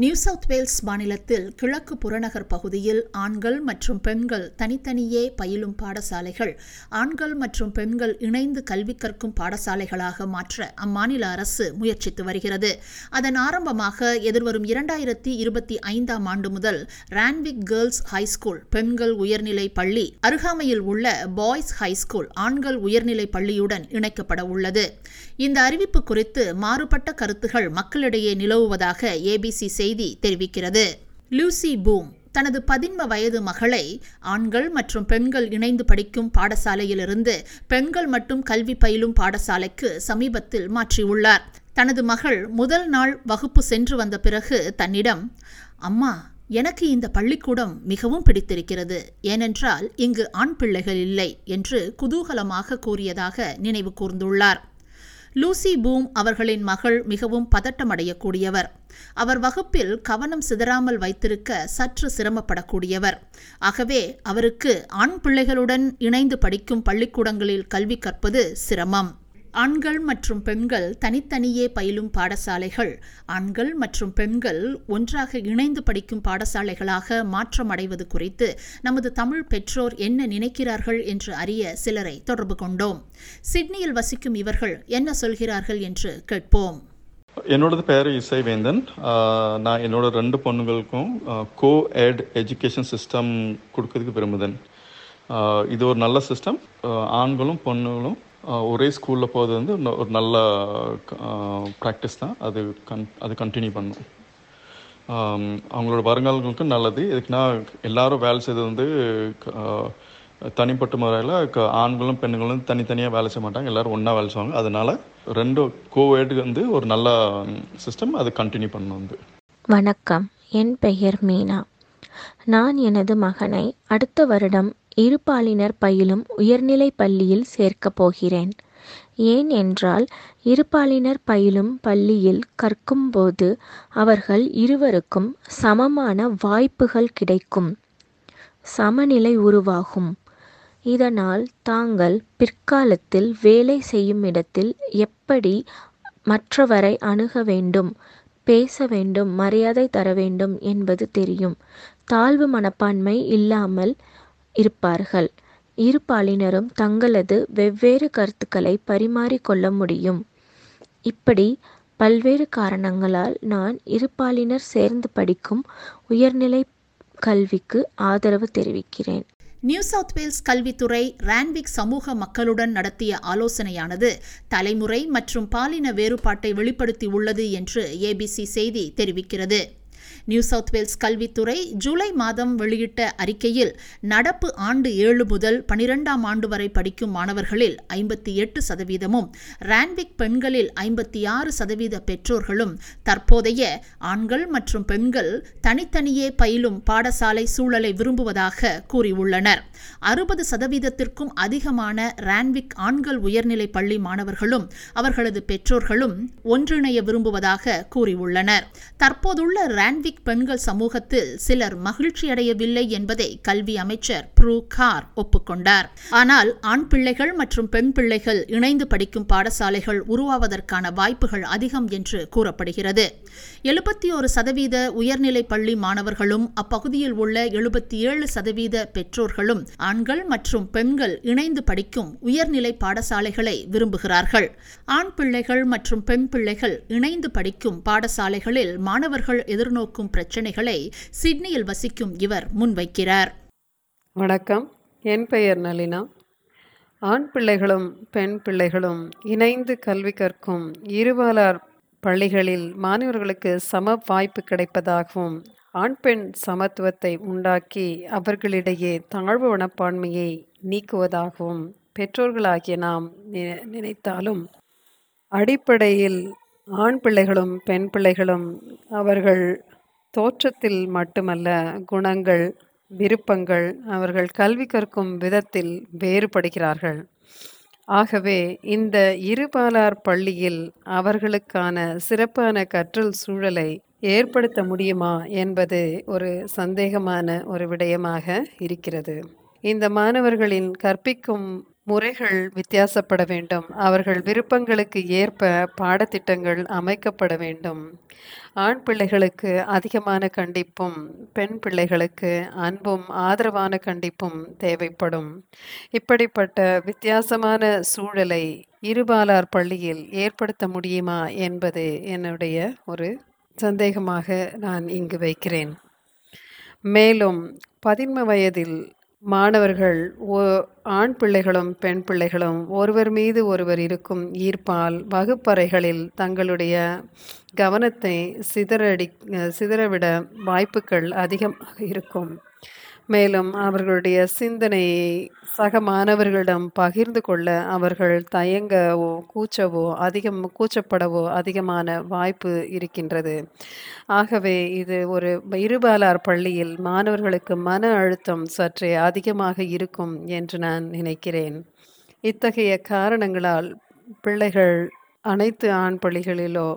New south Wales மாநிலத்தில் கிழக்கு புறநகர் பகுதியில் ஆண்கள் மற்றும் பெண்கள் தனித்தனியே பயிலும் பாடசாலைகள் ஆண்கள் மற்றும் பெண்கள் இணைந்து கல்வி கற்கும் பாடசாலைகளாக மாற்ற அம்மாநில அரசு முயற்சித்து வருகிறது. அதன் ஆரம்பமாக எதிர்வரும் இரண்டாயிரத்தி இருபத்தி ஐந்தாம் ஆண்டு முதல் ரான்விக் கேர்ள்ஸ் ஹைஸ்கூல் பெண்கள் உயர்நிலை பள்ளி அருகாமையில் உள்ள பாய்ஸ் ஹைஸ்கூல் ஆண்கள் உயர்நிலை பள்ளியுடன் இணைக்கப்பட உள்ளது. இந்த அறிவிப்பு குறித்து மாறுபட்ட கருத்துகள் மக்களிடையே நிலவுவதாக ஏபிசி செய்தி தெரிவிக்கிறது. லூசி பூம் தனது பதின்ம வயது மகளை ஆண்கள் மற்றும் பெண்கள் இணைந்து படிக்கும் பாடசாலையிலிருந்து பெண்கள் மட்டும் கல்வி பயிலும் பாடசாலைக்கு சமீபத்தில் மாற்றியுள்ளார். தனது மகள் முதல் நாள் வகுப்பு சென்று வந்த பிறகு தன்னிடம் அம்மா எனக்கு இந்த பள்ளிக்கூடம் மிகவும் பிடித்திருக்கிறது. ஏனென்றால் இங்கு ஆண் பிள்ளைகள் இல்லை என்று குதூகலமாக கூறியதாக நினைவு கூர்ந்துள்ளார். லூசி பூம் அவர்களின் மகள் மிகவும் பதட்டமடையக்கூடியவர். அவர் வகுப்பில் கவனம் சிதறாமல் வைத்திருக்க சற்று சிரமப்படக்கூடியவர். ஆகவே அவருக்கு ஆண் பிள்ளைகளுடன் இணைந்து படிக்கும் பள்ளிக்கூடங்களில் கல்வி கற்பது சிரமம். ஆண்கள் மற்றும் பெண்கள் தனித்தனியே பயிலும் பாடசாலைகள். ஆண்கள் மற்றும் பெண்கள் ஒன்றாக இணைந்து படிக்கும் பாடசாலைகளாக மாற்றமடைவது குறித்து நமது தமிழ் பெற்றோர் என்ன நினைக்கிறார்கள் என்று அறிய சிலரை தொடர்பு கொண்டோம். சிட்னியில் வசிக்கும் இவர்கள் என்ன சொல்கிறார்கள் என்று கேட்போம். என்னோடது பேர் இசைவேந்தன். நான் என்னோட ரெண்டு பொண்ணுங்களுக்கும் கோ எட் எஜுகேஷன் சிஸ்டம் கொடுக்கறதுக்கு விரும்புதேன். இது ஒரு நல்ல சிஸ்டம் ஆண்களும் பொண்ணுகளும் ஒரே ஸ்கூலில் போகிறது வந்து ஒரு நல்ல ப்ராக்டிஸ் தான். அது கன் அது கண்டினியூ பண்ணும். அவங்களோட வருங்காலங்களுக்கு நல்லது. எதுக்குன்னா எல்லாரும் வேலை செய்தது வந்து க- தனிப்பட்ட முறையில் ஆண்களும் பெண்களும் தனித்தனியாக வேலை செய்ய மாட்டாங்க. எல்லோரும் ஒன்றா வேலை செய்வாங்க. அதனால ரெண்டு கோவேடு வந்து ஒரு நல்ல சிஸ்டம் அது கண்டினியூ பண்ணணும் வந்து. வணக்கம். என் பெயர் மீனா. நான் எனது மகனை அடுத்த வருடம் இருபாலினர் பயிலும் உயர்நிலைப் பள்ளியில் சேர்க்கப் போகிறேன். ஏன் என்றால் இருபாலினர் பயிலும் பள்ளியில் கற்கும்போது அவர்கள் இருவருக்கும் சமமான வாய்ப்புகள் கிடைக்கும். சமநிலை உருவாகும். இதனால் தாங்கள் பிற்காலத்தில் வேலை செய்யும் இடத்தில் எப்படி மற்றவரை அணுக வேண்டும் பேச வேண்டும் மரியாதை தர வேண்டும் என்பது தெரியும். தாழ்வு மனப்பான்மை இல்லாமல் இருப்பார்கள். இரு பாலினரும் தங்களது வெவ்வேறு கருத்துக்களை பரிமாறிக்கொள்ள முடியும். இப்படி பல்வேறு காரணங்களால் நான் இருபாலினர் சேர்ந்து படிக்கும் உயர்நிலை கல்விக்கு ஆதரவு தெரிவிக்கிறேன். நியூ சவுத் வேல்ஸ் கல்வித்துறை ரான்விக் சமூக மக்களுடன் நடத்திய ஆலோசனையானது தலைமுறை மற்றும் பாலின வேறுபாட்டை வெளிப்படுத்தி உள்ளது என்று ஏபிசி செய்தி தெரிவிக்கிறது. நியூ சவுத் வேல்ஸ் கல்வித்துறை ஜூலை மாதம் வெளியிட்ட அறிக்கையில் நடப்பு ஆண்டு ஏழு முதல் பனிரெண்டாம் ஆண்டு வரை படிக்கும் மாணவர்களில் ஐம்பத்தி எட்டு சதவீதமும் ரான்விக் பெண்களில் ஐம்பத்தி ஆறு சதவீத பெற்றோர்களும் தற்போதைய ஆண்கள் மற்றும் பெண்கள் தனித்தனியே பயிலும் பாடசாலை சூழலை விரும்புவதாக கூறியுள்ளனர். அறுபது சதவீதத்திற்கும் அதிகமான ரான்விக் ஆண்கள் உயர்நிலை பள்ளி மாணவர்களும் அவர்களது பெற்றோர்களும் ஒன்றிணைய விரும்புவதாக கூறியுள்ளனர். தற்போதுள்ள ரான்விக் பெண்கள் சமூகத்தில் சிலர் மகிழ்ச்சியடையவில்லை என்பதை கல்வி அமைச்சர் ப்ரூ கார் ஒப்புக்கொண்டார். ஆனால் ஆண் பிள்ளைகள் மற்றும் பெண் பிள்ளைகள் இணைந்து படிக்கும் பாடசாலைகள் உருவாவதற்கான வாய்ப்புகள் அதிகம் என்று கூறப்படுகிறது. எழுபத்தி ஒரு சதவீத உயர்நிலை பள்ளி மாணவர்களும் அப்பகுதியில் உள்ள எழுபத்தி ஏழு சதவீத பெற்றோர்களும் ஆண்கள் மற்றும் பெண்கள் இணைந்து படிக்கும் உயர்நிலை பாடசாலைகளை விரும்புகிறார்கள். ஆண் பிள்ளைகள் மற்றும் பெண் பிள்ளைகள் இணைந்து படிக்கும் பாடசாலைகளில் மாணவர்கள் எதிர்நோக்கும் பிரச்சினைகளை சிட்னியில் வசிக்கும் இவர் முன்வைக்கிறார். வணக்கம். என் பெயர் நளினா. ஆண் பிள்ளைகளும் பெண் பிள்ளைகளும் இணைந்து கல்வி கற்கும் இருபாலார் பள்ளிகளில் மாணவர்களுக்கு சம வாய்ப்பு கிடைப்பதாகவும் ஆண் பெண் சமத்துவத்தை உண்டாக்கி அவர்களிடையே தாழ்வு மனப்பான்மையை நீக்குவதாகவும் பெற்றோர்களாகிய நாம் நினைத்தாலும் அடிப்படையில் ஆண் பிள்ளைகளும் பெண் பிள்ளைகளும் அவர்கள் தோற்றத்தில் மட்டுமல்ல குணங்கள் விருப்பங்கள் அவர்கள் கல்வி கற்கும் விதத்தில் வேறுபடுகிறார்கள். ஆகவே இந்த இருபாலார் பள்ளியில் அவர்களுக்கான சிறப்பான கற்றல் சூழலை ஏற்படுத்த முடியுமா என்பது ஒரு சந்தேகமான ஒரு விடயமாக இருக்கிறது. இந்த மாணவர்களின் கற்பிக்கும் முறைகள் வித்தியாசப்பட வேண்டும். அவர்கள் விருப்பங்களுக்கு ஏற்ப பாடத்திட்டங்கள் அமைக்கப்பட வேண்டும். ஆண் பிள்ளைகளுக்கு அதிகமான கண்டிப்பும் பெண் பிள்ளைகளுக்கு அன்பும் ஆதரவான கண்டிப்பும் தேவைப்படும். இப்படிப்பட்ட வித்தியாசமான சூழலை இருபாலார் பள்ளியில் ஏற்படுத்த முடியுமா என்பது என்னுடைய ஒரு சந்தேகமாக நான் இங்கு வைக்கிறேன். மேலும் பதின்ம வயதில் மாணவர்கள் ஓ ஆண் பிள்ளைகளும் பெண் பிள்ளைகளும் ஒருவர் மீது ஒருவர் இருக்கும் ஈர்ப்பால் வகுப்பறைகளில் தங்களுடைய கவனத்தை சிதறடி சிதறவிட வாய்ப்புகள் அதிகமாக இருக்கும். மேலும் அவர்களுடைய சிந்தனையை சக மாணவர்களிடம் பகிர்ந்து கொள்ள அவர்கள் தயங்கவோ கூச்சவோ அதிகம் கூச்சப்படவோ அதிகமான வாய்ப்பு இருக்கின்றது. ஆகவே இது ஒரு இருபாலார் பள்ளியில் மாணவர்களுக்கு மன அழுத்தம் சற்றே அதிகமாக இருக்கும் என்று நான் நினைக்கிறேன். இத்தகைய காரணங்களால் பிள்ளைகள் அனைத்து ஆண் பள்ளிகளிலோ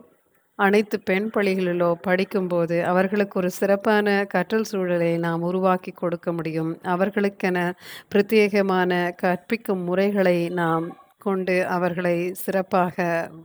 அனைத்து பெண் பள்ளிகளிலோ படிக்கும்போது அவர்களுக்கு ஒரு சிறப்பான கற்றல் சூழலை நாம் உருவாக்கி கொடுக்க முடியும். அவர்களுக்கென பிரத்யேகமான கற்பிக்கும் முறைகளை நாம் கொண்டு அவர்களை சிறப்பாக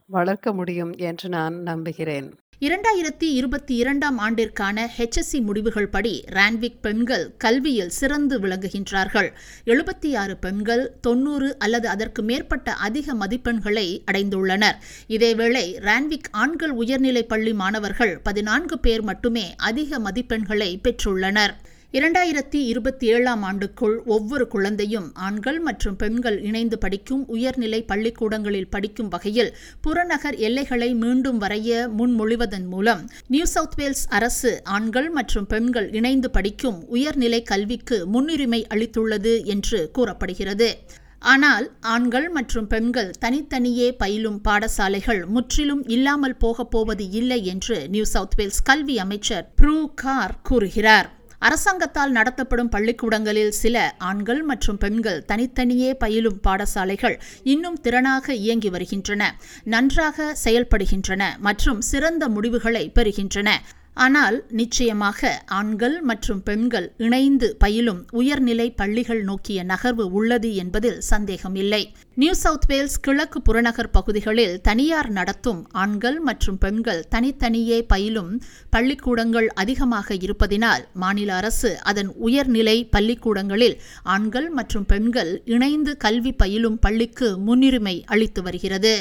வளர்க்க முடியும் என்று நான் நம்புகிறேன். இரண்டாயிரத்தி இருபத்தி இரண்டாம் ஆண்டிற்கான ஹெச்எஸ்சி முடிவுகள் படி ரான்விக் பெண்கள் கல்வியில் சிறந்து விளங்குகின்றார்கள். எழுபத்தி ஆறு பெண்கள் தொன்னூறு அல்லது அதற்கு மேற்பட்ட அதிக மதிப்பெண்களை அடைந்துள்ளனர். இதேவேளை ரான்விக் ஆண்கள் உயர்நிலைப் பள்ளி மாணவர்கள் பதினான்கு பேர் மட்டுமே அதிக மதிப்பெண்களை பெற்றுள்ளனர். இரண்டாயிரத்தி இருபத்தி ஏழாம் ஆண்டுக்குள் ஒவ்வொரு குழந்தையும் ஆண்கள் மற்றும் பெண்கள் இணைந்து படிக்கும் உயர்நிலை பள்ளிக்கூடங்களில் படிக்கும் வகையில் புறநகர் எல்லைகளை மீண்டும் வரைய முன்மொழிவதன் மூலம் நியூ சவுத் வேல்ஸ் அரசு ஆண்கள் மற்றும் பெண்கள் இணைந்து படிக்கும் உயர்நிலை கல்விக்கு முன்னுரிமை அளித்துள்ளது என்று கூறப்படுகிறது. ஆனால் ஆண்கள் மற்றும் பெண்கள் தனித்தனியே பயிலும் பாடசாலைகள் முற்றிலும் இல்லாமல் போகப் போவது இல்லை என்று நியூ சவுத் வேல்ஸ் கல்வி அமைச்சர் ப்ரூ கார் கூறுகிறார். அரசாங்கத்தால் நடத்தப்படும் பள்ளிக்கூடங்களில் சில ஆண்கள் மற்றும் பெண்கள் தனித்தனியே பயிலும் பாடசாலைகள் இன்னும் திறனாக இயங்கி வருகின்றன நன்றாக செயல்படுகின்றன மற்றும் சிறந்த முடிவுகளை பெறுகின்றன. ஆனால் நிச்சயமாக ஆண்கள் மற்றும் பெண்கள் இணைந்து பயிலும் உயர்நிலை பள்ளிகள் நோக்கிய நகர்வு உள்ளது என்பதில் சந்தேகமில்லை. நியூ சவுத் வேல்ஸ் கிழக்கு புறநகர் பகுதிகளில் தனியார் நடத்தும் ஆண்கள் மற்றும் பெண்கள் தனித்தனியே பயிலும் பள்ளிக்கூடங்கள் அதிகமாக இருப்பதினால் மாநில அரசு அதன் உயர்நிலை பள்ளிக்கூடங்களில் ஆண்கள் மற்றும் பெண்கள் இணைந்து கல்வி பயிலும் பள்ளிக்கு முன்னுரிமை அளித்து வருகிறது.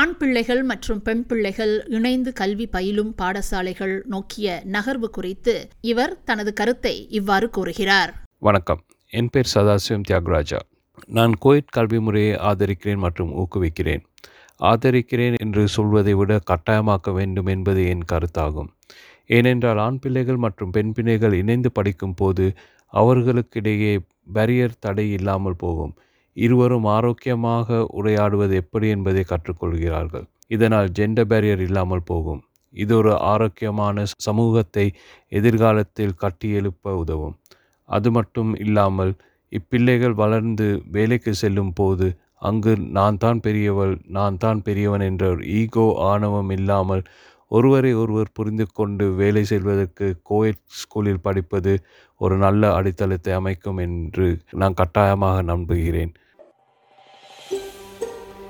ஆண் பிள்ளைகள் மற்றும் பெண் பிள்ளைகள் இணைந்து கல்வி பயிலும் பாடசாலைகள் நோக்கிய நகர்வு குறித்து இவர் தனது கருத்தை இவ்வாறு கூறுகிறார். வணக்கம். என் பேர் சதாசிவம் தியாகராஜா. நான் கோயிட் கல்வி முறையை ஆதரிக்கிறேன் மற்றும் ஊக்குவிக்கிறேன். ஆதரிக்கிறேன் என்று சொல்வதை விட கட்டாயமாக்க வேண்டும் என்பது என் கருத்தாகும். ஏனென்றால் ஆண் பிள்ளைகள் மற்றும் பெண் பிள்ளைகள் இணைந்து படிக்கும் போது அவர்களுக்கிடையே பேரியர் தடை இல்லாமல் போகும். இருவரும் ஆரோக்கியமாக உரையாடுவது எப்படி என்பதை கற்றுக்கொள்கிறார்கள். இதனால் ஜெண்டர் பேரியர் இல்லாமல் போகும். இது ஒரு ஆரோக்கியமான சமூகத்தை எதிர்காலத்தில் கட்டியெழுப்ப உதவும். அது மட்டும் இல்லாமல் இப்பிள்ளைகள் வளர்ந்து வேலைக்கு செல்லும் போது அங்கு நான் தான் பெரியவள் நான் தான் பெரியவன் என்ற ஒரு ஈகோ ஆணவம் இல்லாமல் ஒருவரை ஒருவர் புரிந்து கொண்டு வேலை செய்வதற்கு கோயட் ஸ்கூலில் படிப்பது ஒரு நல்ல அடித்தளத்தை அமைக்கும் என்று நான் கட்டாயமாக நம்புகிறேன்.